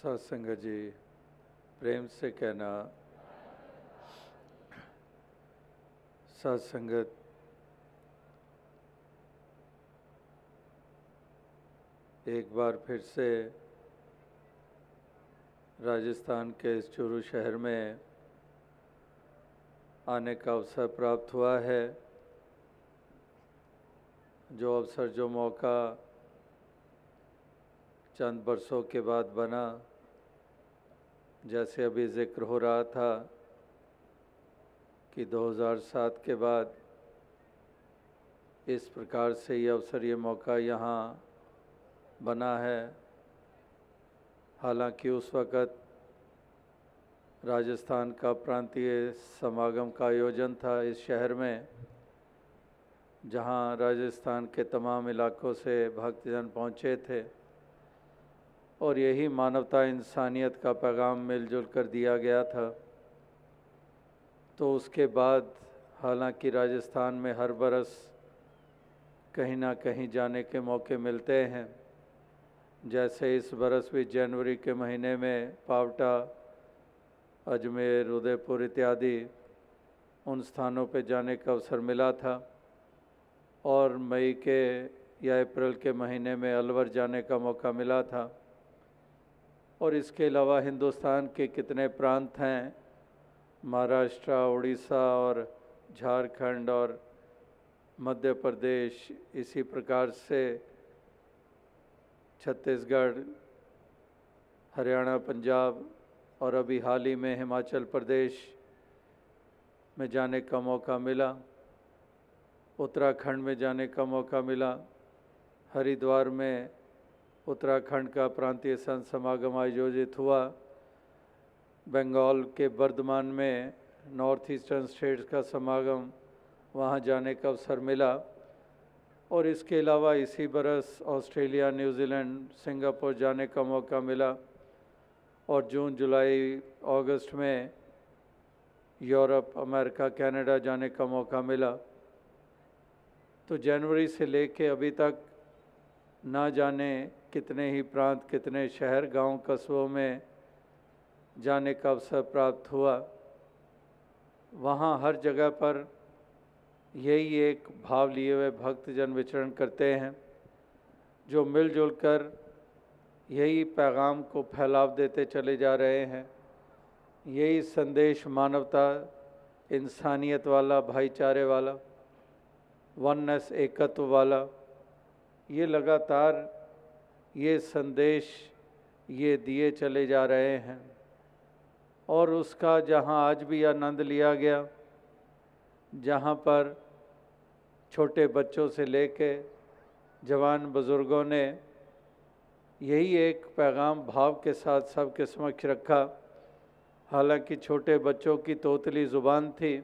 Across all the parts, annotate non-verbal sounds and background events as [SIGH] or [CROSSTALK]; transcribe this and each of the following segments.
सत्संग जी, प्रेम से कहना। सत्संगत एक बार फिर से राजस्थान के इस चूरू शहर में आने का अवसर प्राप्त हुआ है। जो अवसर, जो मौका चंद बरसों के बाद बना। जैसे अभी ज़िक्र हो रहा था कि 2007 के बाद इस प्रकार से ये अवसर, ये मौका यहाँ बना है। हालाँकि उस वक़्त राजस्थान का प्रांतीय समागम का आयोजन था इस शहर में, जहाँ राजस्थान के तमाम इलाकों से भक्तजन पहुँचे थे। और यही मानवता इंसानियत का पैगाम मिलजुल कर दिया गया था। तो उसके बाद, हालाँकि राजस्थान में हर बरस कहीं ना कहीं जाने के मौके मिलते हैं, जैसे इस बरस भी जनवरी के महीने में पावटा, अजमेर, उदयपुर इत्यादि उन स्थानों पर जाने का अवसर मिला था और मई के या अप्रैल के महीने में अलवर जाने का मौका मिला था। और इसके अलावा हिंदुस्तान के कितने प्रांत हैं? महाराष्ट्र, उड़ीसा और झारखंड और मध्य प्रदेश, इसी प्रकार से छत्तीसगढ़, हरियाणा, पंजाब और अभी हाल ही में हिमाचल प्रदेश में जाने का मौका मिला। उत्तराखंड में जाने का मौका मिला। हरिद्वार में उत्तराखंड का प्रांतीय संत समागम आयोजित हुआ। बंगाल के बर्धमान में नॉर्थ ईस्टर्न स्टेट्स का समागम वहाँ जाने का अवसर मिला और इसके अलावा इसी बरस ऑस्ट्रेलिया, न्यूजीलैंड, सिंगापुर जाने का मौका मिला और जून, जुलाई, अगस्त में यूरोप, अमेरिका, कनाडा जाने का मौका मिला। तो जनवरी से लेके अभी तक ना जाने कितने ही प्रांत, कितने शहर, गाँव कस्बों में जाने का अवसर प्राप्त हुआ। वहाँ हर जगह पर यही एक भाव लिए हुए भक्तजन विचरण करते हैं, जो मिलजुल कर यही पैगाम को फैलाव देते चले जा रहे हैं। यही संदेश मानवता, इंसानियत वाला, भाईचारे वाला वननेस एकत्व वाला, ये लगातार ये संदेश ये दिए चले जा रहे हैं और उसका जहाँ आज भी आनंद लिया गया, जहाँ पर छोटे बच्चों से लेके जवान बुज़ुर्गों ने यही एक पैगाम भाव के साथ सबके समक्ष रखा। हालाँकि छोटे बच्चों की तोतली ज़ुबान थी,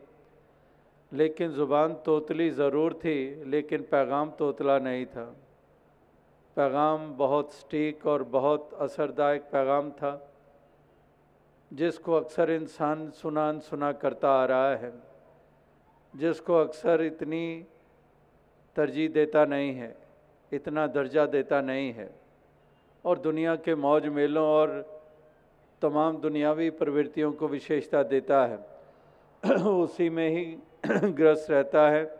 लेकिन ज़ुबान तोतली ज़रूर थी, लेकिन पैगाम तोतला नहीं था। पैगाम बहुत स्टीक और बहुत असरदायक पैगाम था, जिसको अक्सर इंसान सुना सुना करता आ रहा है, जिसको अक्सर इतनी तरजीह देता नहीं है, इतना दर्जा देता नहीं है। और दुनिया के मौज मेलों और तमाम दुनियावी प्रवृत्तियों को विशेषता देता है। [CLEARS THROAT] उसी में ही [CLEARS THROAT] ग्रस्त रहता है,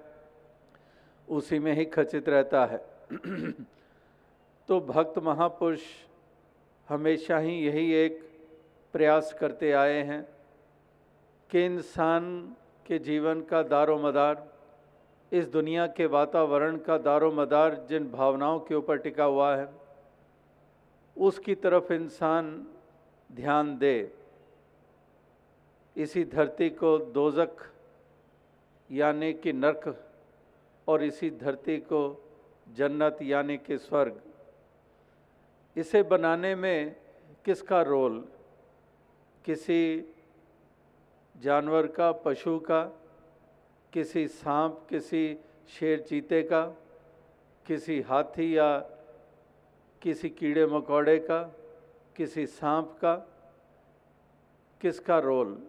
उसी में ही खचित रहता है। [CLEARS THROAT] तो भक्त महापुरुष हमेशा ही यही एक प्रयास करते आए हैं कि इंसान के जीवन का दारो मदार इस दुनिया के वातावरण का दारो मदार जिन भावनाओं के ऊपर टिका हुआ है, उसकी तरफ़ इंसान ध्यान दे। इसी धरती को दोजक यानी कि नरक और इसी धरती को जन्नत यानी कि स्वर्ग इसे बनाने में किसका रोल? किसी जानवर का, पशु का, किसी सांप, किसी शेर चीते का, किसी हाथी या किसी कीड़े मकोड़े का, किसी सांप का, किसका रोल?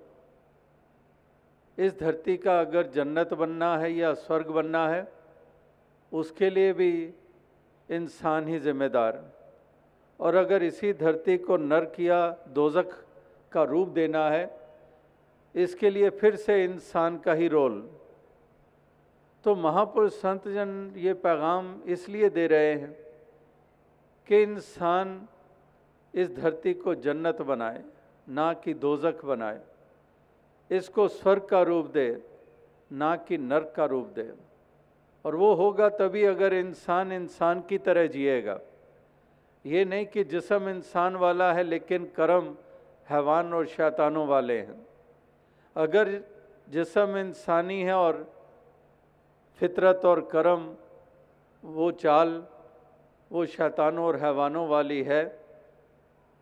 इस धरती का अगर जन्नत बनना है या स्वर्ग बनना है, उसके लिए भी इंसान ही जिम्मेदार। और अगर इसी धरती को नर्क या दोजक का रूप देना है, इसके लिए फिर से इंसान का ही रोल। तो महापुरुष संत जन ये पैगाम इसलिए दे रहे हैं कि इंसान इस धरती को जन्नत बनाए, ना कि दोजक बनाए। इसको स्वर्ग का रूप दे, ना कि नर्क का रूप दे। और वो होगा तभी अगर इंसान इंसान की तरह जिएगा। ये नहीं कि जिसम इंसान वाला है, लेकिन कर्म हैवान और शैतानों वाले हैं। अगर जिसम इंसानी है और फितरत और कर्म, वो चाल, वो शैतानों और हैवानों वाली है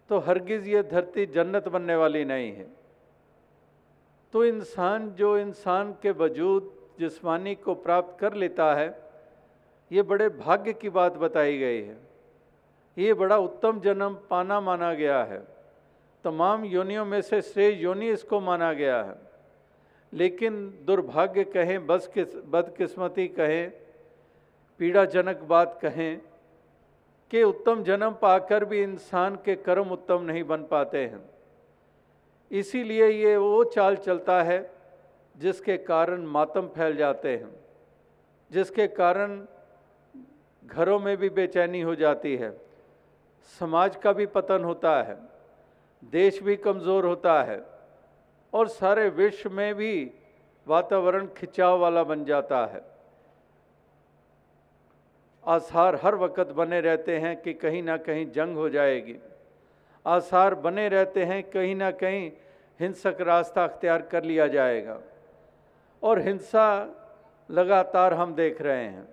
तो हरगिज़ ये धरती जन्नत बनने वाली नहीं है। तो इंसान जो इंसान के वजूद जिस्मानी को प्राप्त कर लेता है, ये बड़े भाग्य की बात बताई गई है। ये बड़ा उत्तम जन्म पाना माना गया है। तमाम योनियों में से श्रेय योनि इसको माना गया है। लेकिन दुर्भाग्य कहें, बस किस, बदकिस्मती कहें, पीड़ाजनक बात कहें कि उत्तम जन्म पाकर भी इंसान के कर्म उत्तम नहीं बन पाते हैं। इसीलिए ये वो चाल चलता है जिसके कारण मातम फैल जाते हैं, जिसके कारण घरों में भी बेचैनी हो जाती है। समाज का भी पतन होता है, देश भी कमज़ोर होता है और सारे विश्व में भी वातावरण खिंचाव वाला बन जाता है। आसार हर वक्त बने रहते हैं कि कहीं ना कहीं जंग हो जाएगी। आसार बने रहते हैं, कहीं ना कहीं हिंसक रास्ता अख्तियार कर लिया जाएगा और हिंसा लगातार हम देख रहे हैं।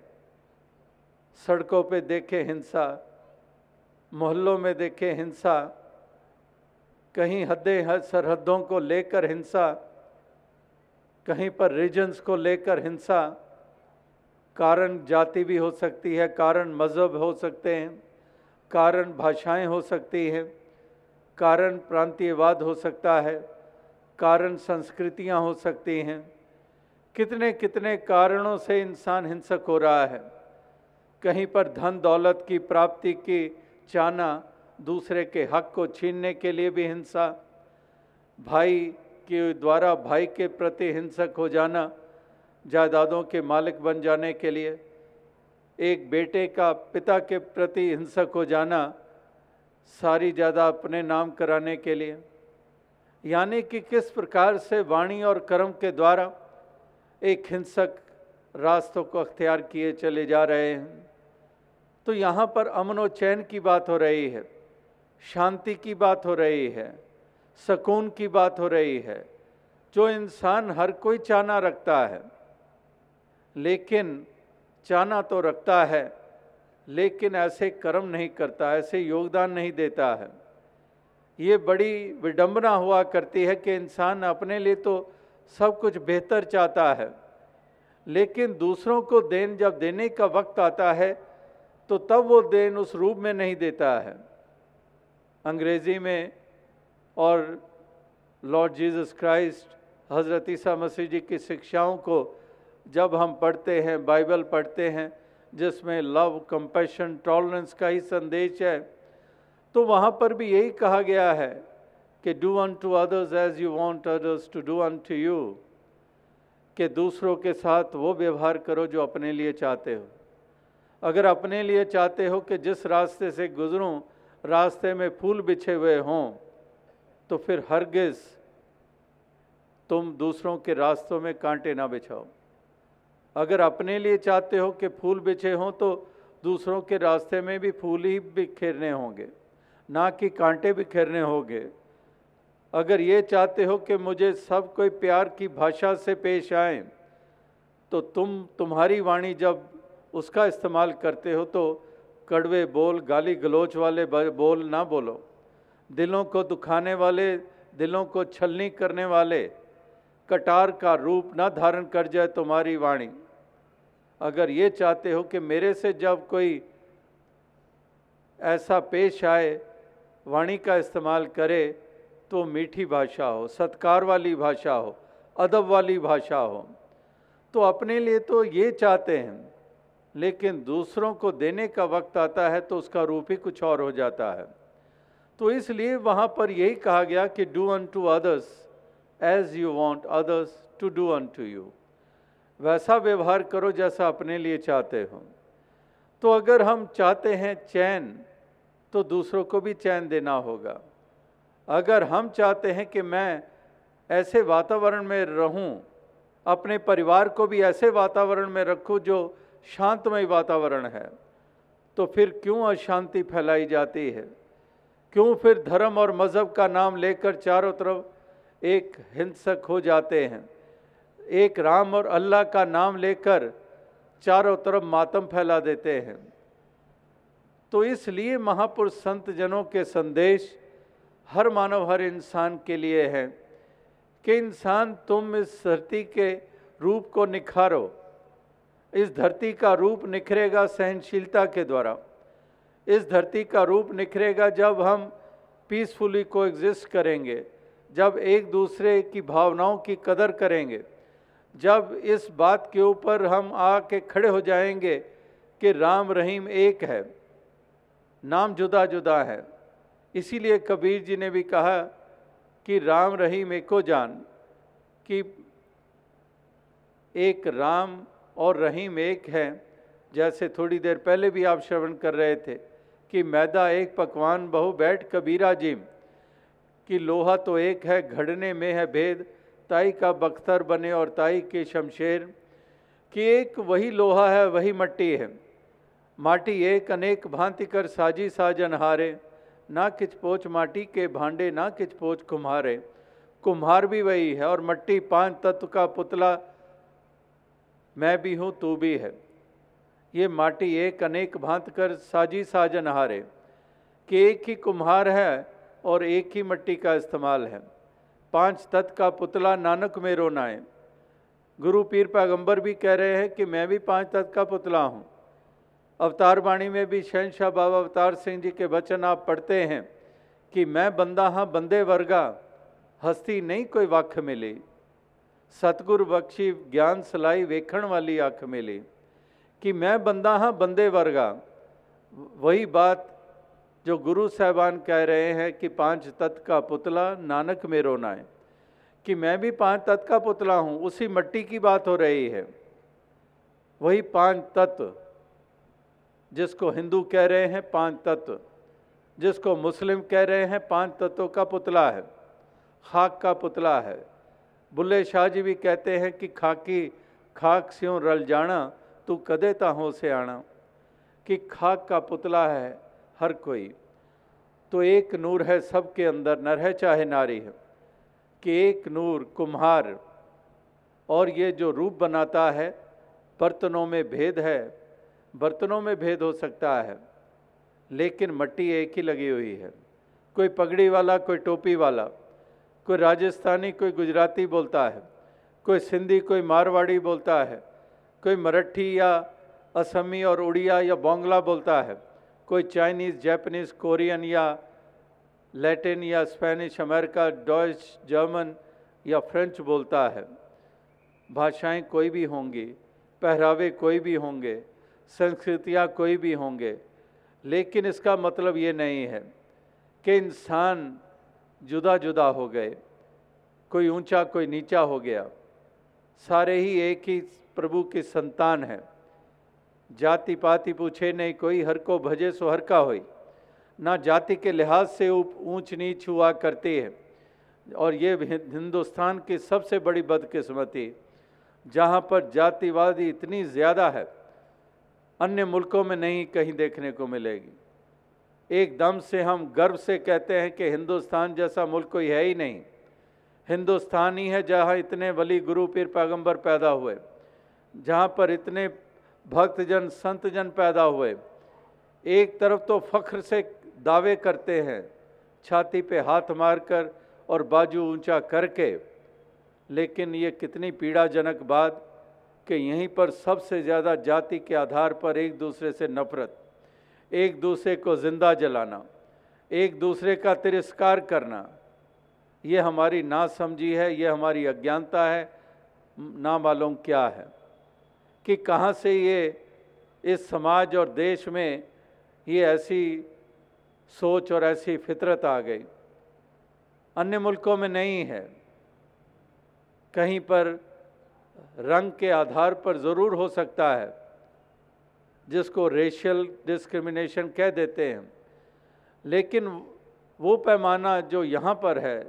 सड़कों पे देखे हिंसा मोहल्लों में देखे हिंसा, कहीं हदें सरहदों को लेकर हिंसा, कहीं पर रीजन्स को लेकर हिंसा, कारण जाति भी हो सकती है, कारण मज़हब हो सकते हैं, कारण भाषाएँ हो सकती हैं, कारण प्रांतीयवाद हो सकता है, कारण संस्कृतियाँ हो सकती हैं। कितने कितने कारणों से इंसान हिंसक हो रहा है। कहीं पर धन दौलत की, प्राप्ति की चाना दूसरे के हक को छीनने के लिए भी हिंसा। भाई के द्वारा भाई के प्रति हिंसक हो जाना जायदादों के मालिक बन जाने के लिए। एक बेटे का पिता के प्रति हिंसक हो जाना सारी ज़्यादा अपने नाम कराने के लिए। यानी कि किस प्रकार से वाणी और कर्म के द्वारा एक हिंसक रास्तों को अख्तियार किए चले जा रहे हैं। तो यहाँ पर अमन व चैन की बात हो रही है, शांति की बात हो रही है, सकून की बात हो रही है, जो इंसान हर कोई चाना रखता है, लेकिन चाना तो रखता है, लेकिन ऐसे कर्म नहीं करता, ऐसे योगदान नहीं देता है। ये बड़ी विडंबना हुआ करती है कि इंसान अपने लिए तो सब कुछ बेहतर चाहता है, लेकिन दूसरों को देन जब देने का वक्त आता है तो तब वो देन उस रूप में नहीं देता है। अंग्रेज़ी में और लॉर्ड जीसस क्राइस्ट, हज़रत ईसा मसीह जी की शिक्षाओं को जब हम पढ़ते हैं, बाइबल पढ़ते हैं, जिसमें लव, कंपैशन, टॉलरेंस का ही संदेश है तो वहाँ पर भी यही कहा गया है कि do unto others as you want others to do unto you कि दूसरों के साथ वो व्यवहार करो जो अपने लिए चाहते हो। अगर अपने लिए चाहते हो कि जिस रास्ते से गुजरूं, रास्ते में फूल बिछे हुए हों तो फिर हरगिज़ तुम दूसरों के रास्तों में कांटे ना बिछाओ। अगर अपने लिए चाहते हो कि फूल बिछे हों तो दूसरों के रास्ते में भी फूल ही बिखेरने होंगे, ना कि कांटे बिखेरने होंगे। अगर ये चाहते हो कि मुझे सब कोई प्यार की भाषा से पेश आए तो तुम, तुम्हारी वाणी जब उसका इस्तेमाल करते हो तो कड़वे बोल, गाली गलोच वाले बोल ना बोलो। दिलों को दुखाने वाले, दिलों को छलनी करने वाले, कटार का रूप ना धारण कर जाए तुम्हारी वाणी। अगर ये चाहते हो कि मेरे से जब कोई ऐसा पेश आए, वाणी का इस्तेमाल करे तो मीठी भाषा हो, सत्कार वाली भाषा हो, अदब वाली भाषा हो। तो अपने लिए तो ये चाहते हैं। लेकिन दूसरों को देने का वक्त आता है तो उसका रूप ही कुछ और हो जाता है। तो इसलिए वहाँ पर यही कहा गया कि do unto others as you want others to do unto you वैसा व्यवहार करो जैसा अपने लिए चाहते हो। तो अगर हम चाहते हैं चैन तो दूसरों को भी चैन देना होगा। अगर हम चाहते हैं कि मैं ऐसे वातावरण में रहूँ, अपने परिवार को भी ऐसे वातावरण में रखूँ जो शांतमय वातावरण है तो फिर क्यों अशांति फैलाई जाती है? क्यों फिर धर्म और मज़हब का नाम लेकर चारों तरफ़ एक हिंसक हो जाते हैं? एक राम और अल्लाह का नाम लेकर चारों तरफ़ मातम फैला देते हैं। तो इसलिए महापुरुष संत जनों के संदेश हर मानव, हर इंसान के लिए है कि इंसान तुम इस धरती के रूप को निखारो। इस धरती का रूप निखरेगा सहनशीलता के द्वारा। इस धरती का रूप निखरेगा जब हम पीसफुली को एग्जिस्ट करेंगे, जब एक दूसरे की भावनाओं की कदर करेंगे, जब इस बात के ऊपर हम आके खड़े हो जाएँगे कि राम रहीम एक है, नाम जुदा जुदा है। इसीलिए कबीर जी ने भी कहा कि राम रहीम एको जान, कि एक राम और रहीम एक है। जैसे थोड़ी देर पहले भी आप श्रवण कर रहे थे कि मैदा एक पकवान बहु बैठ कबीरा जिम, कि लोहा तो एक है, घड़ने में है भेद, ताई का बख्तर बने और ताई के शमशेर, कि एक वही लोहा है, वही मट्टी है। माटी एक अनेक भांति कर साजी साजन हारे, ना किच पोच माटी के भांडे, ना किच पोच कुम्हारे। कुम्हार भी वही है और मट्टी पाँच तत्व का पुतला मैं भी हूँ, तू भी है। ये माटी एक अनेक भांत कर साजी साजन हारे। कि एक ही कुम्हार है और एक ही मट्टी का इस्तेमाल है। पाँच तत्व का पुतला नानक में रोनाए गुरु पीर पैगंबर भी कह रहे हैं कि मैं भी पाँच तत्व का पुतला हूँ। अवतार वाणी में भी शहनशाह बाबा अवतार सिंह जी के वचन आप पढ़ते हैं कि मैं बंदा हाँ बंदे वर्गा, हस्ती नहीं कोई वख मिली। सतगुर बख्शी ज्ञान सलाई वेखण वाली अख मिली, कि मैं बंदा हाँ बंदे वर्गा। वही बात जो गुरु साहबान कह रहे हैं कि पाँच तत्व का पुतला नानक में रोना है। कि मैं भी पाँच तत्व का पुतला हूँ, उसी मट्टी की बात हो रही है। वही पाँच तत्व जिसको हिंदू कह रहे हैं पाँच तत्व जिसको मुस्लिम कह रहे हैं पाँच तत्वों का पुतला है, खाक का पुतला है। बुल्ले शाह जी भी कहते हैं कि खाकी, खाक स्यों रल जाना, तू कदे ता हो से आना। कि खाक का पुतला है हर कोई। तो एक नूर है सबके अंदर, नर है चाहे नारी है। कि एक नूर कुम्हार, और ये जो रूप बनाता है, बर्तनों में भेद है, बर्तनों में भेद हो सकता है, लेकिन मट्टी एक ही लगी हुई है। कोई पगड़ी वाला, कोई टोपी वाला। कोई राजस्थानी, कोई गुजराती बोलता है, कोई सिंधी, कोई मारवाड़ी बोलता है, कोई मराठी या असमी और उड़िया या बोंगला बोलता है, कोई चाइनीज़, जैपनीज़, कोरियन या लैटिन या स्पेनिश, अमेरिका, डॉच, जर्मन या फ्रेंच बोलता है। भाषाएँ कोई भी होंगी, पहरावे कोई भी होंगे, संस्कृतियाँ कोई भी होंगे, लेकिन इसका मतलब ये नहीं है कि इंसान जुदा जुदा हो गए। कोई ऊँचा, कोई नीचा हो गया। सारे ही एक ही प्रभु की संतान है। जाति पाति पूछे नहीं, कोई हर को भजे सो हर का हो ना जाति के लिहाज से ऊंच नीच हुआ करती है। और ये हिंदुस्तान की सबसे बड़ी बदकिस्मती जहाँ पर जातिवादी इतनी ज़्यादा है, अन्य मुल्कों में नहीं, कहीं देखने को मिलेगी। एकदम से हम गर्व से कहते हैं कि हिंदुस्तान जैसा मुल्क कोई है ही नहीं। हिंदुस्तान ही है जहाँ इतने वली गुरु, पीर पैगंबर पैदा हुए, जहाँ पर इतने भक्तजन, संतजन पैदा हुए। एक तरफ़ तो फख्र से दावे करते हैं, छाती पे हाथ मारकर और बाजू ऊँचा करके, लेकिन ये कितनी पीड़ाजनक बात कि यहीं पर सबसे ज़्यादा जाति के आधार पर एक दूसरे से नफरत। एक दूसरे को ज़िंदा जलाना, एक दूसरे का तिरस्कार करना, ये हमारी नासमझी है, ये हमारी अज्ञानता है ना मालूम क्या है? कि कहाँ से ये इस समाज और देश में ये ऐसी सोच और ऐसी फितरत आ गई? अन्य मुल्कों में नहीं है। कहीं पर रंग के आधार पर ज़रूर हो सकता है। जिसको रेशियल डिस्क्रिमिनेशन कह देते हैं। लेकिन वो पैमाना जो यहाँ पर है,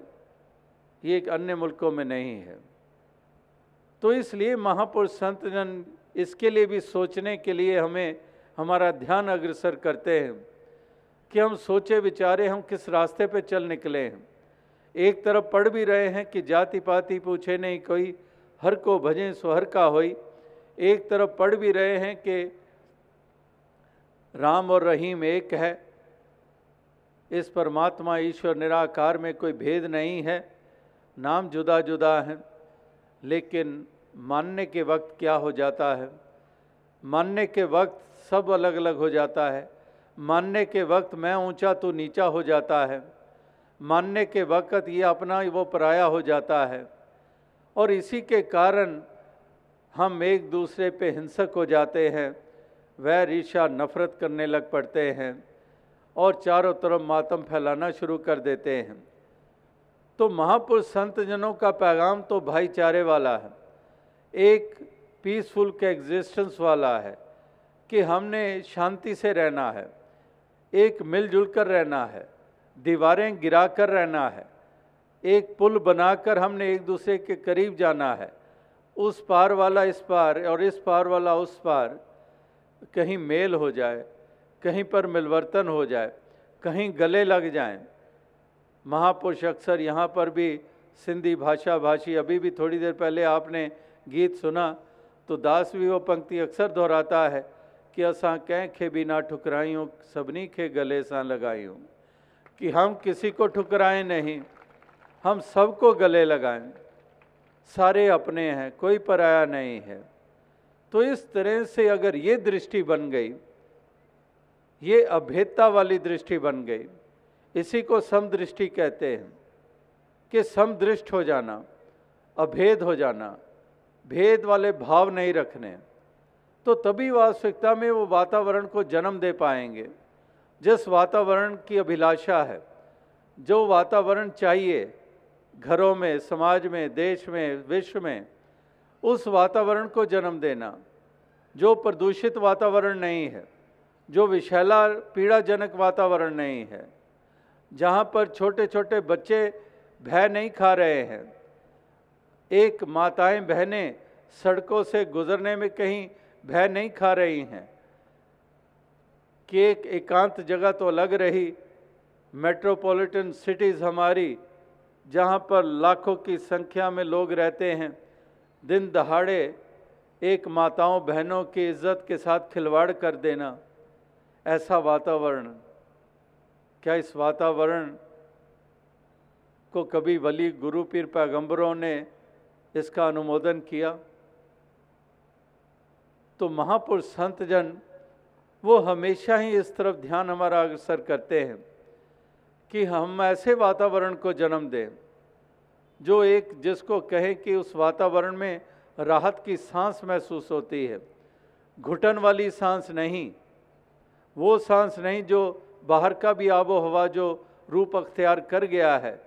ये अन्य मुल्कों में नहीं है। तो इसलिए महापुरुष संत जन इसके लिए भी सोचने के लिए हमें हमारा ध्यान अग्रसर करते हैं कि हम सोचे विचारे हम किस रास्ते पे चल निकले हैं। एक तरफ़ पढ़ भी रहे हैं कि जाति पाति पूछे नहीं कोई, हर को भजें सुहर का होई। एक तरफ़ पढ़ भी रहे हैं कि राम और रहीम एक है। इस परमात्मा ईश्वर निराकार में कोई भेद नहीं है। नाम जुदा जुदा हैं, लेकिन मानने के वक्त क्या हो जाता है? मानने के वक्त सब अलग अलग हो जाता है। मानने के वक्त मैं ऊँचा तो नीचा हो जाता है। मानने के वक्त ये अपना वो पराया हो जाता है। और इसी के कारण हम एक दूसरे पे हिंसक हो जाते हैं। वह ईर्षा नफरत करने लग पड़ते हैं और चारों तरफ़ मातम फैलाना शुरू कर देते हैं। तो महापुरुष संत जनों का पैगाम तो भाईचारे वाला है। एक पीसफुल के एग्जिस्टेंस वाला है कि हमने शांति से रहना है, एक मिलजुल कर रहना है, दीवारें गिरा कर रहना है, एक पुल बनाकर हमने एक दूसरे के करीब जाना है। उस पार वाला इस पार और इस पार वाला उस पार कहीं मेल हो जाए, कहीं पर मिलवर्तन हो जाए, कहीं गले लग जाएँ। महापुरुष अक्सर यहाँ पर भी सिंधी भाषा भाषी, अभी भी थोड़ी देर पहले आपने गीत सुना तो दास भी वो पंक्ति अक्सर दोहराता है कि असा कंहिं खे भी ना ठुकरायूं सभिनी खे गले सां लगायूं कि हम किसी को ठुकराएँ नहीं, हम सबको गले लगाएँ। सारे अपने हैं, कोई पराया नहीं है। तो इस तरह से अगर ये दृष्टि बन गई, ये अभेदता वाली दृष्टि बन गई, इसी को समदृष्टि कहते हैं कि समदृष्ट हो जाना, अभेद हो जाना, भेद वाले भाव नहीं रखने तो तभी वास्तविकता में वो वातावरण को जन्म दे पाएँगे। जिस वातावरण की अभिलाषा है, जो वातावरण चाहिए, घरों में, समाज में, देश में, विश्व में उस वातावरण को जन्म देना, जो प्रदूषित वातावरण नहीं है, जो विशैला पीड़ाजनक वातावरण नहीं है, जहाँ पर छोटे छोटे बच्चे भय नहीं खा रहे हैं। एक माताएँ बहनें सड़कों से गुजरने में कहीं भय नहीं खा रही हैं। कि एक एकांत जगह तो लग रही मेट्रोपॉलिटन सिटीज़ हमारी, जहाँ पर लाखों की संख्या में लोग रहते हैं। दिन दहाड़े एक माताओं बहनों की इज़्ज़त के साथ खिलवाड़ कर देना, ऐसा वातावरण। क्या इस वातावरण को कभी वली गुरु पीर पैगंबरों ने इसका अनुमोदन किया? तो महापुरुष संत जन वो हमेशा ही इस तरफ़ ध्यान हमारा अग्रसर करते हैं कि हम ऐसे वातावरण को जन्म दें। जो एक जिसको कहें कि उस वातावरण में राहत की सांस महसूस होती है। घुटन वाली सांस नहीं, वो सांस नहीं जो बाहर का भी आबो हवा जो रूप अख्तियार कर गया है,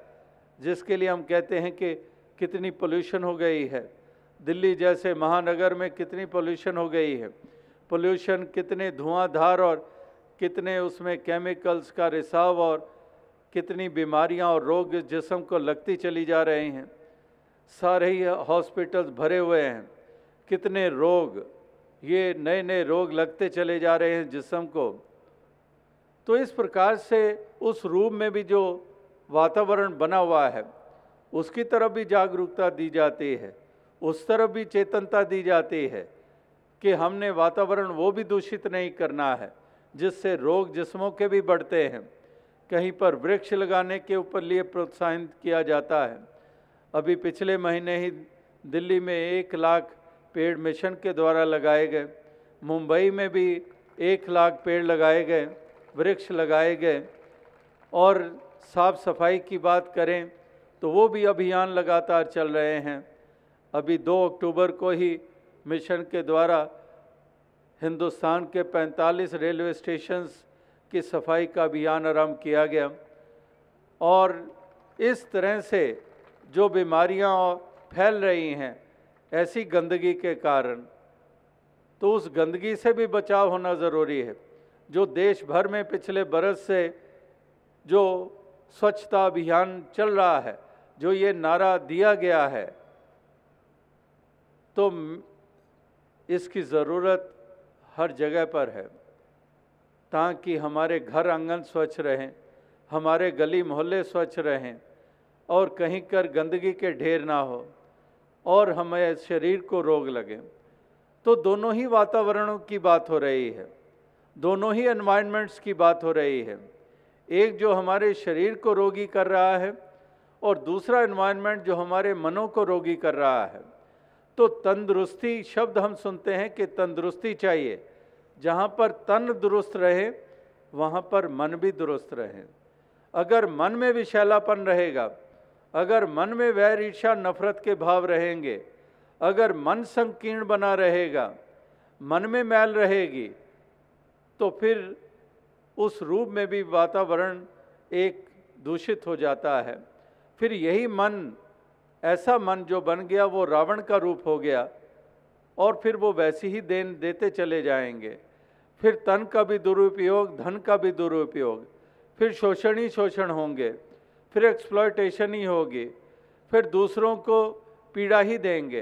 जिसके लिए हम कहते हैं कि कितनी पोल्यूशन हो गई है। दिल्ली जैसे महानगर में कितनी पोल्यूशन हो गई है। पोल्यूशन कितने धुआंधार और कितने उसमें केमिकल्स का रिसाव और कितनी बीमारियाँ और रोग जिसम को लगती चली जा रही हैं। सारे ही हॉस्पिटल्स भरे हुए हैं। कितने रोग, ये नए नए रोग लगते चले जा रहे हैं जिसम को। तो इस प्रकार से उस रूप में भी जो वातावरण बना हुआ है, उसकी तरफ़ भी जागरूकता दी जाती है। उस तरफ़ भी चेतनता दी जाती है कि हमने वातावरण वो भी दूषित नहीं करना है, जिससे रोग जिस्मों के भी बढ़ते हैं। कहीं पर वृक्ष लगाने के ऊपर लिए प्रोत्साहित किया जाता है। अभी पिछले महीने ही दिल्ली में एक लाख पेड़ मिशन के द्वारा लगाए गए, मुंबई में भी एक लाख पेड़ लगाए गए, वृक्ष लगाए गए। और साफ़ सफ़ाई की बात करें तो वो भी अभियान लगातार चल रहे हैं। अभी दो अक्टूबर को ही मिशन के द्वारा हिंदुस्तान के 45 रेलवे स्टेशंस की सफ़ाई का अभियान आरंभ किया गया। और इस तरह से जो बीमारियाँ फैल रही हैं ऐसी गंदगी के कारण तो उस गंदगी से भी बचाव होना ज़रूरी है। जो देश भर में पिछले बरस से जो स्वच्छता अभियान चल रहा है, जो ये नारा दिया गया है तो इसकी ज़रूरत हर जगह पर है। ताकि हमारे घर आँगन स्वच्छ रहें, हमारे गली मोहल्ले स्वच्छ रहें और कहीं कर गंदगी के ढेर ना हो और हमें शरीर को रोग लगे। तो दोनों ही वातावरणों की बात हो रही है, दोनों ही एनवायरनमेंट्स की बात हो रही है। एक जो हमारे शरीर को रोगी कर रहा है और दूसरा एनवायरनमेंट जो हमारे मनों को रोगी कर रहा है। तो तंदुरुस्ती शब्द हम सुनते हैं कि तंदुरुस्ती चाहिए। जहाँ पर तन दुरुस्त रहे, वहाँ पर मन भी दुरुस्त रहे। अगर मन में विशैलापन रहेगा, अगर मन में वैर ईर्षा नफरत के भाव रहेंगे, अगर मन संकीर्ण बना रहेगा, मन में मैल रहेगी तो फिर उस रूप में भी वातावरण एक दूषित हो जाता है। फिर यही मन, ऐसा मन जो बन गया, वो रावण का रूप हो गया, और फिर वो वैसी ही देन देते चले जाएँगे। फिर तन का भी दुरुपयोग, धन का भी दुरुपयोग। फिर शोषण ही शोषण होंगे, फिर एक्सप्लॉयटेशन ही होगी, फिर दूसरों को पीड़ा ही देंगे।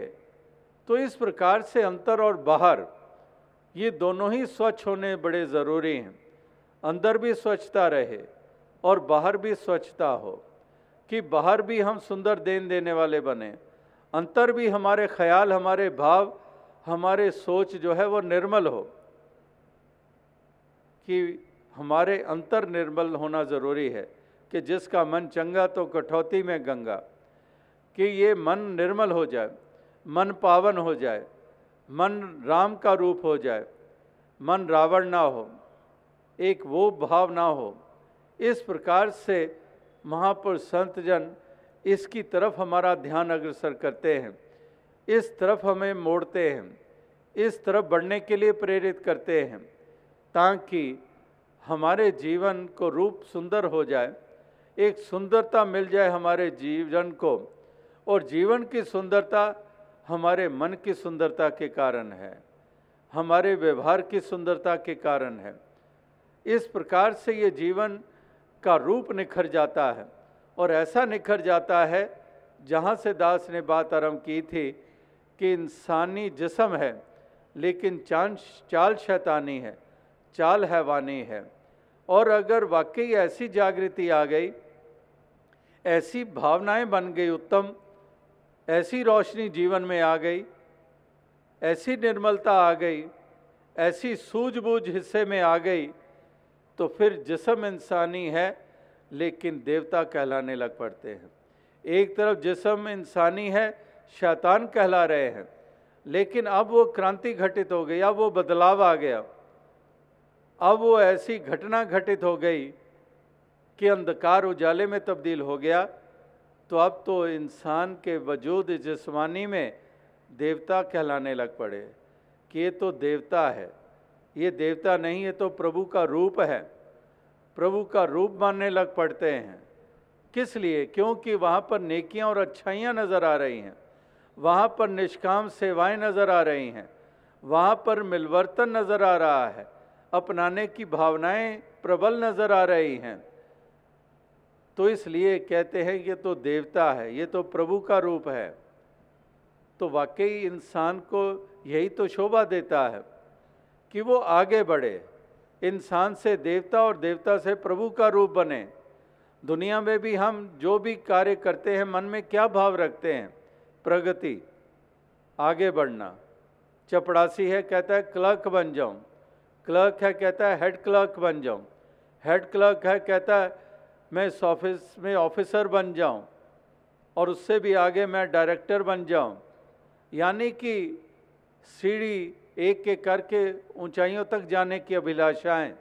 तो इस प्रकार से अंतर और बाहर, ये दोनों ही स्वच्छ होने बड़े ज़रूरी हैं। अंदर भी स्वच्छता रहे और बाहर भी स्वच्छता हो, कि बाहर भी हम सुंदर देन देने वाले बने। अंतर भी हमारे ख्याल, हमारे भाव, हमारे सोच जो है वो निर्मल हो। कि हमारे अंतर निर्मल होना ज़रूरी है कि जिसका मन चंगा तो कठौती में गंगा, कि ये मन निर्मल हो जाए, मन पावन हो जाए, मन राम का रूप हो जाए, मन रावण ना हो, एक वो भाव ना हो। इस प्रकार से महापुरुष संत जन इसकी तरफ़ हमारा ध्यान अग्रसर करते हैं, इस तरफ़ हमें मोड़ते हैं, इस तरफ़ बढ़ने के लिए प्रेरित करते हैं। ताकि हमारे जीवन को रूप सुंदर हो जाए, एक सुंदरता मिल जाए हमारे जीवन को, और जीवन की सुंदरता हमारे मन की सुंदरता के कारण है, हमारे व्यवहार की सुंदरता के कारण है। इस प्रकार से ये जीवन का रूप निखर जाता है, और ऐसा निखर जाता है, जहाँ से दास ने बात आरंभ की थी कि इंसानी जिसम है, लेकिन चाँद, चाल शैतानी है। चाल हैवानी है। और अगर वाकई ऐसी जागृति आ गई, ऐसी भावनाएँ बन गई उत्तम, ऐसी रोशनी जीवन में आ गई, ऐसी निर्मलता आ गई, ऐसी सूझबूझ हिस्से में आ गई तो फिर जिसम इंसानी है, लेकिन देवता कहलाने लग पड़ते हैं। एक तरफ़ जिसम इंसानी है, शैतान कहला रहे हैं, लेकिन अब वो क्रांति घटित हो गई, अब वो बदलाव आ गया। अब वो ऐसी घटना घटित हो गई कि अंधकार उजाले में तब्दील हो गया तो अब तो इंसान के वजूद जिस्मानी में देवता कहलाने लग पड़े कि ये तो देवता है। ये देवता नहीं, ये तो प्रभु का रूप है। प्रभु का रूप मानने लग पड़ते हैं। किस लिए? क्योंकि वहाँ पर नेकियाँ और अच्छाइयाँ नज़र आ रही हैं। वहाँ पर निष्काम सेवाएँ नज़र आ रही हैं। वहाँ पर मिलवर्तन नज़र आ रहा है। अपनाने की भावनाएँ प्रबल नज़र आ रही हैं। तो इसलिए कहते हैं, ये तो देवता है, ये तो प्रभु का रूप है। तो वाकई इंसान को यही तो शोभा देता है कि वो आगे बढ़े, इंसान से देवता और देवता से प्रभु का रूप बने। दुनिया में भी हम जो भी कार्य करते हैं, मन में क्या भाव रखते हैं? प्रगति, आगे बढ़ना। चपड़ासी है, कहता है, क्लर्क बन जाऊँ। क्लर्क है, कहता है हेड क्लर्क बन जाऊँ। हेड क्लर्क है, कहता है, मैं इस ऑफ़िस में ऑफिसर बन जाऊँ और उससे भी आगे मैं डायरेक्टर बन जाऊँ। यानी कि सीढ़ी एक एक करके ऊंचाइयों तक जाने की अभिलाषाएँ,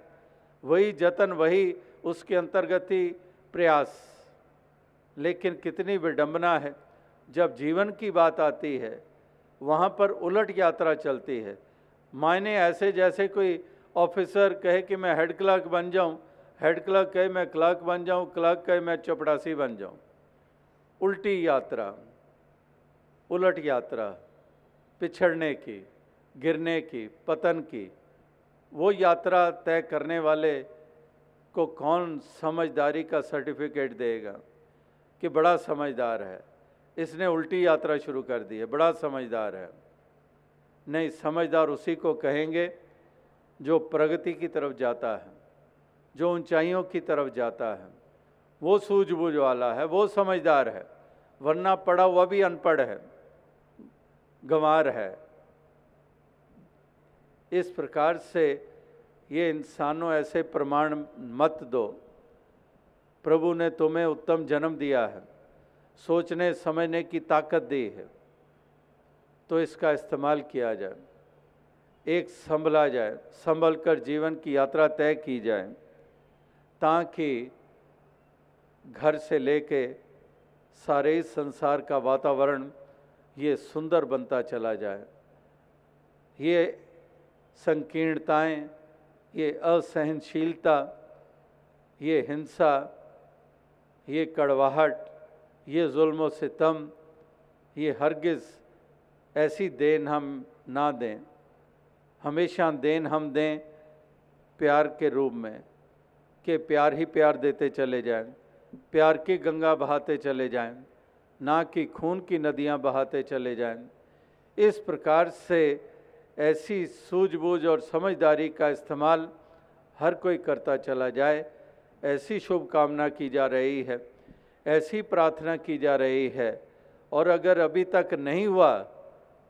वही जतन, वही उसके अंतर्गत ही प्रयास। लेकिन कितनी विडंबना है, जब जीवन की बात आती है, वहाँ पर उलट यात्रा चलती है। मायने ऐसे जैसे कोई ऑफिसर कहे कि मैं हेड क्लर्क बन जाऊँ, हेड क्लर्क कहे मैं क्लर्क बन जाऊँ, क्लर्क कहे मैं चपड़ासी बन जाऊँ। उल्टी यात्रा, उलट यात्रा, पिछड़ने की, गिरने की, पतन की, वो यात्रा तय करने वाले को कौन समझदारी का सर्टिफिकेट देगा कि बड़ा समझदार है? इसने उल्टी यात्रा शुरू कर दी है, बड़ा समझदार है। नहीं, समझदार उसी को कहेंगे जो प्रगति की तरफ़ जाता है, जो ऊंचाइयों की तरफ़ जाता है, वो सूझबूझ वाला है, वो समझदार है, वरना पढ़ा हुआ भी अनपढ़ है, गंवार है। इस प्रकार से ये इंसानों ऐसे प्रमाण मत दो। प्रभु ने तुम्हें उत्तम जन्म दिया है, सोचने समझने की ताकत दी है तो इसका इस्तेमाल किया जाए। एक संभला जाए संभल कर जीवन की यात्रा तय की जाए, ताकि घर से लेके सारे संसार का वातावरण ये सुंदर बनता चला जाए। ये संकीर्णताएँ, ये असहनशीलता, ये हिंसा, ये कड़वाहट, ये जुल्म सितम ये हरगिज़ ऐसी देन हम ना दें। हमेशा देन हम दें प्यार के रूप में, कि प्यार ही प्यार देते चले जाएँ, प्यार की गंगा बहाते चले जाएँ, ना कि खून की नदियाँ बहाते चले जाएँ। इस प्रकार से ऐसी सूझबूझ और समझदारी का इस्तेमाल हर कोई करता चला जाए, ऐसी शुभकामना की जा रही है, ऐसी प्रार्थना की जा रही है। और अगर अभी तक नहीं हुआ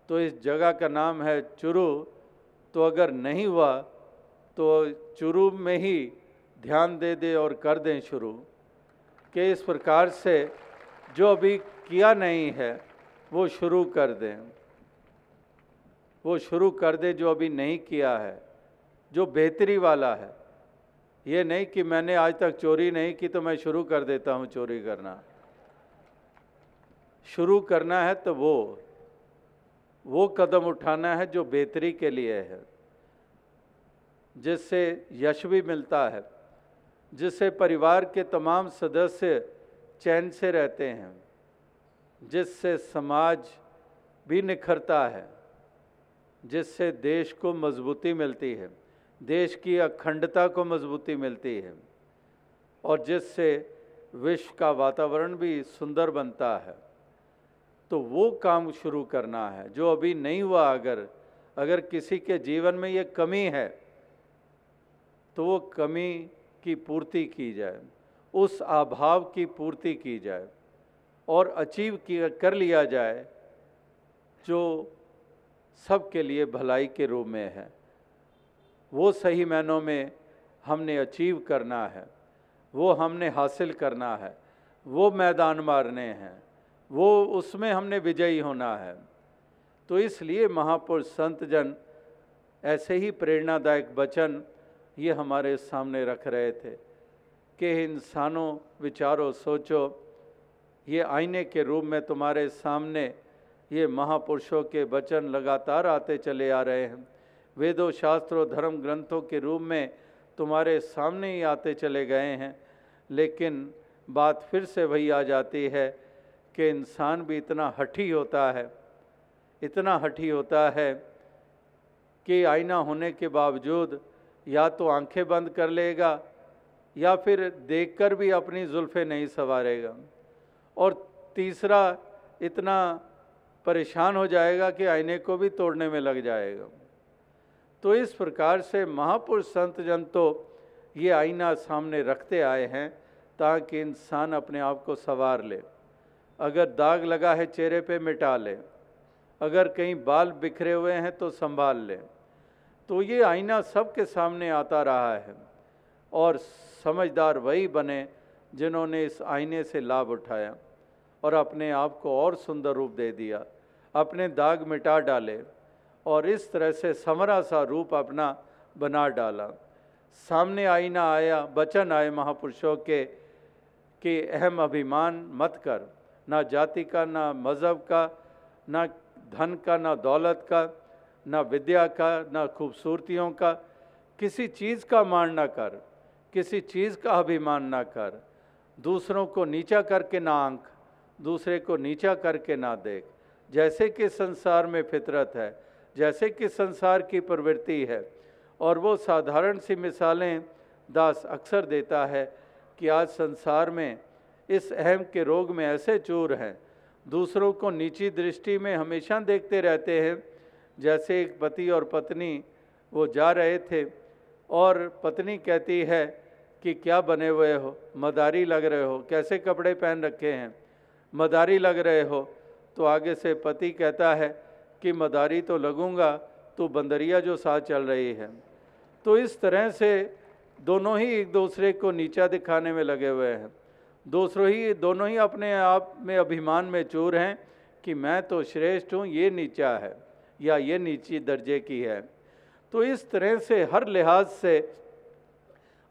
तो इस जगह का नाम है चुरू तो अगर नहीं हुआ तो चुरू में ही ध्यान दे दे और कर दें शुरू। कि इस प्रकार से जो अभी किया नहीं है, वो शुरू कर दें। वो शुरू कर दें जो अभी नहीं किया है, जो बेहतरी वाला है। ये नहीं कि मैंने आज तक चोरी नहीं की तो मैं शुरू कर देता हूँ चोरी करना। शुरू करना है तो वो। वो कदम उठाना है जो बेहतरी के लिए है, जिससे यश भी मिलता है, जिससे परिवार के तमाम सदस्य चैन से रहते हैं, जिससे समाज भी निखरता है, जिससे देश को मजबूती मिलती है, देश की अखंडता को मजबूती मिलती है, और जिससे विश्व का वातावरण भी सुंदर बनता है। तो वो काम शुरू करना है, जो अभी नहीं हुआ अगर अगर किसी के जीवन में ये कमी है तो वो कमी की पूर्ति की जाए, उस अभाव की पूर्ति की जाए और अचीव किया कर लिया जाए, जो सबके लिए भलाई के रूप में है। वो सही मायनों में हमने अचीव करना है, वो हमने हासिल करना है, वो मैदान मारने हैं। वो उसमें हमने विजयी होना है। तो इसलिए महापुरुष संत जन ऐसे ही प्रेरणादायक वचन ये हमारे सामने रख रहे थे कि इंसानों, विचारों, सोचो, ये आईने के रूप में तुम्हारे सामने ये महापुरुषों के वचन लगातार आते चले आ रहे हैं। वेदों, शास्त्रों, धर्म ग्रंथों के रूप में तुम्हारे सामने ही आते चले गए हैं। लेकिन बात फिर से वही आ जाती है कि इंसान भी इतना हठी होता है, इतना हठी होता है कि आईना होने के बावजूद या तो आँखें बंद कर लेगा या फिर देखकर भी अपनी जुल्फ़े नहीं संवारेगा। और तीसरा, इतना परेशान हो जाएगा कि आईने को भी तोड़ने में लग जाएगा। तो इस प्रकार से महापुरुष संत जन तो ये आईना सामने रखते आए हैं ताकि इंसान अपने आप को सवार ले। अगर दाग लगा है चेहरे पे, मिटा ले। अगर कहीं बाल बिखरे हुए हैं तो संभाल ले। तो ये आईना सबके सामने आता रहा है और समझदार वही बने जिन्होंने इस आईने से लाभ उठाया और अपने आप को और सुंदर रूप दे दिया। अपने दाग मिटा डाले और इस तरह से समरा सा रूप अपना बना डाला। सामने आईना आया, बचन आए महापुरुषों के, कि अहम अभिमान मत कर। ना जाति का, ना मज़हब का, ना धन का, ना दौलत का, ना विद्या का, ना खूबसूरतियों का। किसी चीज़ का मान ना कर, किसी चीज़ का अभिमान ना कर। दूसरों को नीचा करके ना आंक दूसरे को नीचा करके ना देख। जैसे कि संसार में फितरत है, जैसे कि संसार की प्रवृत्ति है। और वो साधारण सी मिसालें दास अक्सर देता है कि आज संसार में इस अहम के रोग में ऐसे चूर हैं। दूसरों को नीची दृष्टि में हमेशा देखते रहते हैं। जैसे एक पति और पत्नी वो जा रहे थे और पत्नी कहती है कि क्या बने हुए हो? मदारी लग रहे हो। कैसे कपड़े पहन रखे हैं? मदारी लग रहे हो। तो आगे से पति कहता है कि मदारी तो लगूँगा तो बंदरिया जो साथ चल रही है। तो इस तरह से दोनों ही एक दूसरे को नीचा दिखाने में लगे हुए हैं। दूसरों ही, दोनों ही अपने आप में अभिमान में चूर हैं कि मैं तो श्रेष्ठ हूँ, ये नीचा है या ये नीची दर्जे की है। तो इस तरह से, हर लिहाज से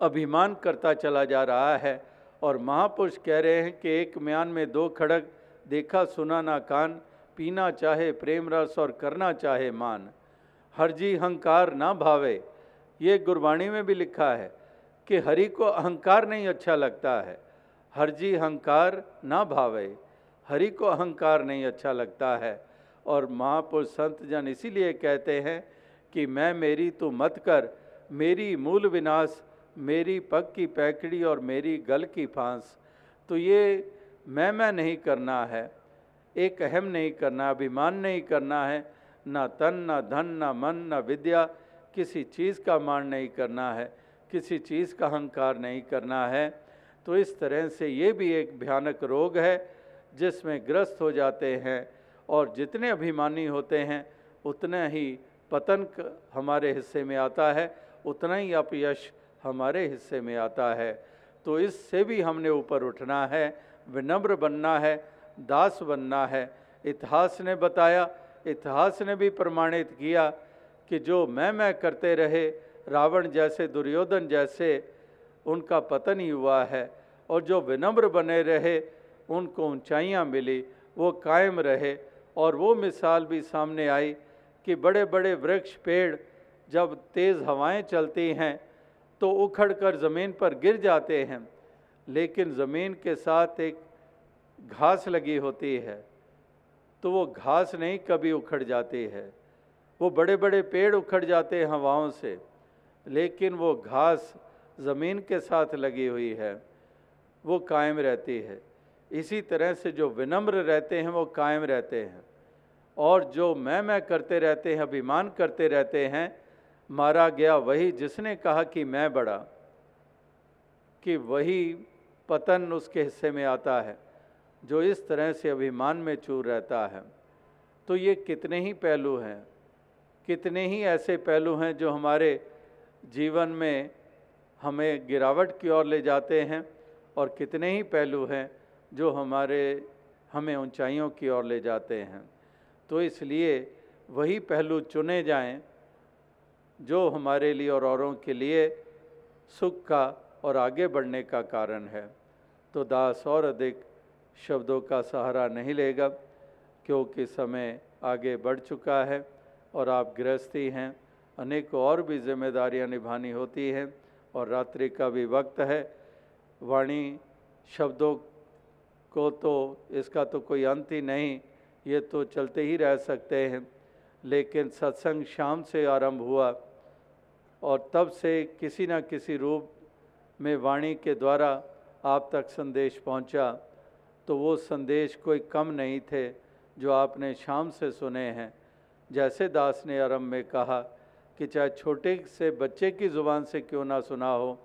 अभिमान करता चला जा रहा है और महापुरुष कह रहे हैं कि एक म्यान में दो खड़क देखा सुना ना कान, पीना चाहे प्रेम रस और करना चाहे मान। हर जी अहंकार ना भावे। ये गुरबाणी में भी लिखा है कि हरि को अहंकार नहीं अच्छा लगता है। हर जी अहंकार ना भावे। हरि को अहंकार नहीं अच्छा लगता है। और महापुरुष संत जन इसीलिए कहते हैं कि मैं मेरी तो मत कर। मेरी मूल विनाश, मेरी पग की पैकड़ी और मेरी गल की फांस। तो ये मैं मैं नहीं करना है। एक अहम नहीं करना, अभिमान नहीं करना है। ना तन, ना धन, ना मन, ना विद्या। किसी चीज़ का मान नहीं करना है। किसी चीज़ का अहंकार नहीं करना है। तो इस तरह से ये भी एक भयानक रोग है, जिसमें ग्रस्त हो जाते हैं और जितने अभिमानी होते हैं, उतना ही पतन हमारे हिस्से में आता है, उतना ही अपयश हमारे हिस्से में आता है। तो इससे भी हमने ऊपर उठना है, विनम्र बनना है, दास बनना है। इतिहास ने बताया, इतिहास ने भी प्रमाणित किया कि जो मैं मैं करते रहे, रावण जैसे दुर्योधन जैसे उनका पतन ही हुआ है, और जो विनम्र बने रहे, उनको ऊंचाइयाँ मिली, वो कायम रहे, और वो मिसाल भी सामने आई कि बड़े बड़े वृक्ष, पेड़ जब तेज़ हवाएँ चलती हैं तो उखड़ कर ज़मीन पर गिर जाते हैं, लेकिन ज़मीन के साथ एक घास लगी होती है तो वो घास नहीं कभी उखड़ जाती है। वो बड़े बड़े पेड़ उखड़ जाते हैं हवाओं से, लेकिन वो घास ज़मीन के साथ लगी हुई है, वो कायम रहती है। इसी तरह से जो विनम्र रहते हैं, वो कायम रहते हैं। और जो मैं मैं करते रहते हैं, अभिमान करते रहते हैं, मारा गया वही जिसने कहा कि मैं बड़ा, कि वही पतन उसके हिस्से में आता है, जो इस तरह से अभिमान में चूर रहता है। तो ये कितने ही पहलू हैं, कितने ही ऐसे पहलू हैं जो हमारे जीवन में हमें गिरावट की ओर ले जाते हैं और कितने ही पहलू हैं जो हमारे, हमें ऊंचाइयों की ओर ले जाते हैं। तो इसलिए वही पहलू चुने जाएँ जो हमारे लिए और औरों के लिए सुख का और आगे बढ़ने का कारण है। तो दास और अधिक शब्दों का सहारा नहीं लेगा, क्योंकि समय आगे बढ़ चुका है और आप गृहस्थी हैं, अनेक और भी जिम्मेदारियाँ निभानी होती हैं। और रात्रि का भी वक्त है। वाणी शब्दों को तो इसका तो कोई अंत ही नहीं, ये तो चलते ही रह सकते हैं। लेकिन सत्संग शाम से आरंभ हुआ और तब से किसी न किसी रूप में वाणी के द्वारा आप तक संदेश पहुँचा। तो वो संदेश कोई कम नहीं थे जो आपने शाम से सुने हैं। जैसे दास ने आरंभ में कहा कि चाहे छोटे से बच्चे की ज़ुबान से क्यों ना सुना हो,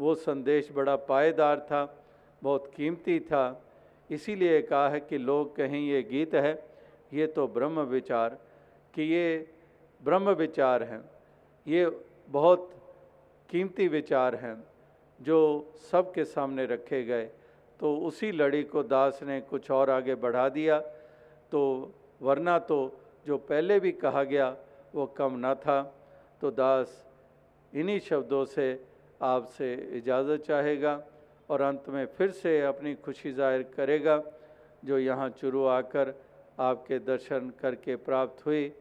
वो संदेश बड़ा पायदार था, बहुत कीमती था। इसीलिए कहा है कि लोग कहें, ये गीत है, ये तो ब्रह्म विचार। कि ये ब्रह्म विचार हैं। ये बहुत कीमती विचार हैं, जो सबके सामने रखे गए। तो उसी लड़ी को दास ने कुछ और आगे बढ़ा दिया। तो वरना तो जो पहले भी कहा गया, वो कम ना था। तो दास इन्हीं शब्दों से आपसे इजाज़त चाहेगा और अंत में फिर से अपनी खुशी ज़ाहिर करेगा, जो यहाँ चुरू आकर आपके दर्शन करके प्राप्त हुई,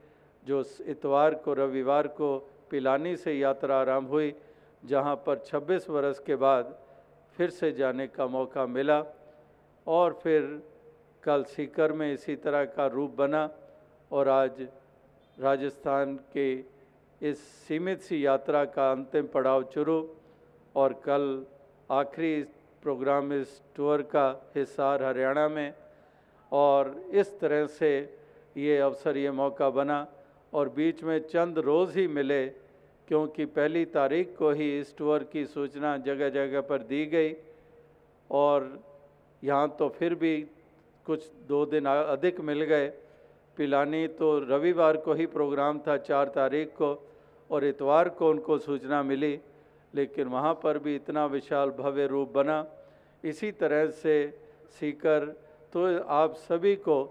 जो इतवार को, रविवार को पिलानी से यात्रा आरंभ हुई, जहाँ पर 26 वर्ष के बाद फिर से जाने का मौका मिला और फिर कल सीकर में इसी तरह का रूप बना और आज राजस्थान के इस सीमित सी यात्रा का अंतिम पड़ाव शुरू और कल आखिरी प्रोग्राम, इस टूर का हिसार हरियाणा में और इस तरह से ये अवसर, ये मौका बना और बीच में चंद रोज़ ही मिले क्योंकि पहली तारीख को ही इस टूर की सूचना जगह जगह पर दी गई और यहाँ तो फिर भी कुछ दो दिन अधिक मिल गए। पिलानी तो रविवार को ही प्रोग्राम था, चार तारीख को। और इतवार को उनको सूचना मिली, लेकिन वहाँ पर भी इतना विशाल भव्य रूप बना। इसी तरह से सीकर तो आप सभी को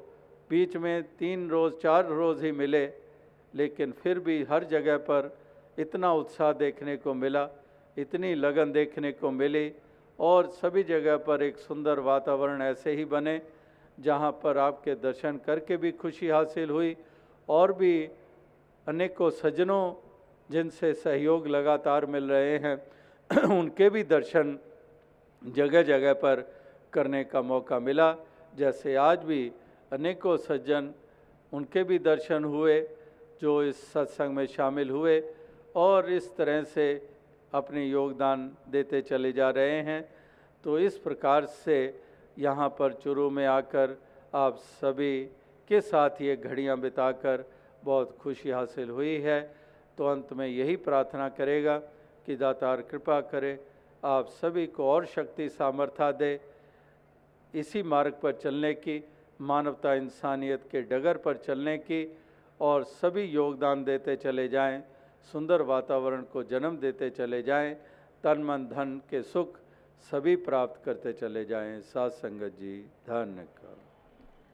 बीच में तीन रोज़, चार रोज़ ही मिले, लेकिन फिर भी हर जगह पर इतना उत्साह देखने को मिला, इतनी लगन देखने को मिली, और सभी जगह पर एक सुंदर वातावरण ऐसे ही बने, जहाँ पर आपके दर्शन करके भी खुशी हासिल हुई, और भी अनेकों सज्जनों जिनसे सहयोग लगातार मिल रहे हैं, [CLEARS THROAT] उनके भी दर्शन जगह जगह पर करने का मौका मिला। जैसे आज भी अनेकों सज्जन उनके भी दर्शन हुए, जो इस सत्संग में शामिल हुए और इस तरह से अपने योगदान देते चले जा रहे हैं। तो इस प्रकार से यहाँ पर चुरू में आकर आप सभी के साथ ये घड़ियाँ बिताकर बहुत खुशी हासिल हुई है। तो अंत में यही प्रार्थना करेगा कि दातार कृपा करे, आप सभी को और शक्ति सामर्थ्य दे। इसी मार्ग पर चलने की, मानवता इंसानियत के डगर पर चलने की और सभी योगदान देते चले जाएँ, सुंदर वातावरण को जन्म देते चले जाएँ, तन मन धन के सुख सभी प्राप्त करते चले जाएँ। सात संगत जी धन्य